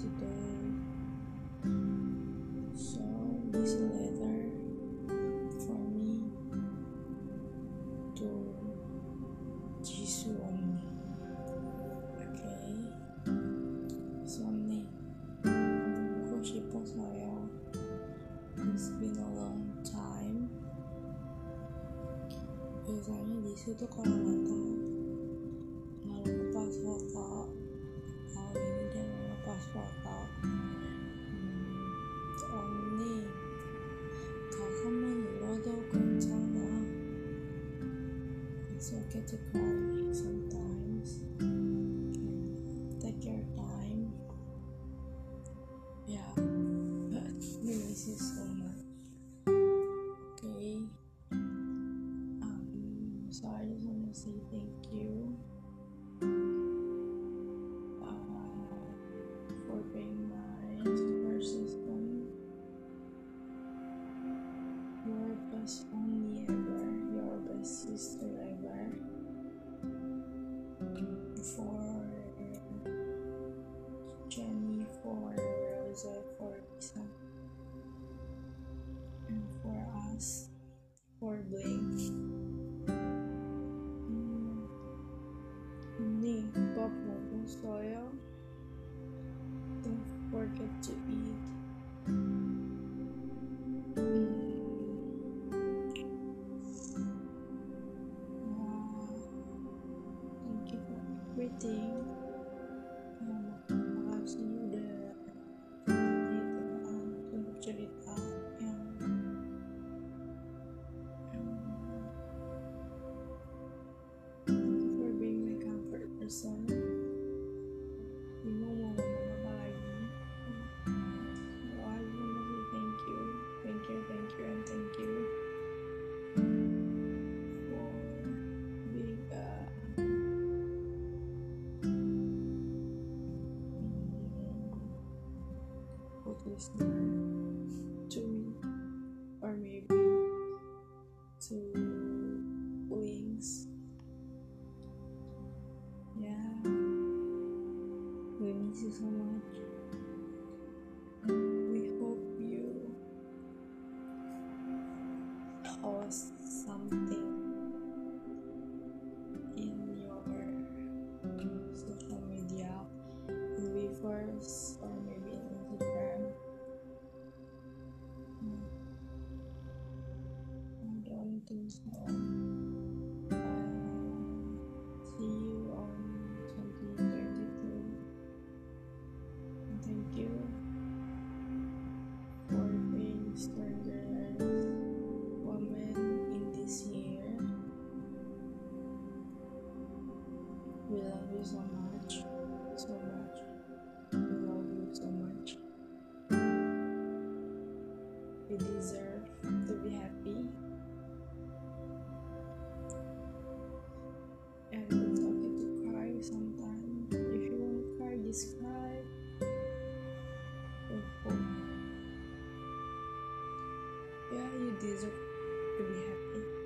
today. So this letter for me to Jisoo only. Okay. So me, worship of It's been a long time. Meus amigos, eu tô com a to come. or doing. Ni, pop mo kung. Don't forget to eat. listener to me, or maybe to Wings. Yeah, we miss you so much. We hope you post something. things see you on thank you for being stronger woman in this year. We love you so much. Yeah, you deserve to be happy.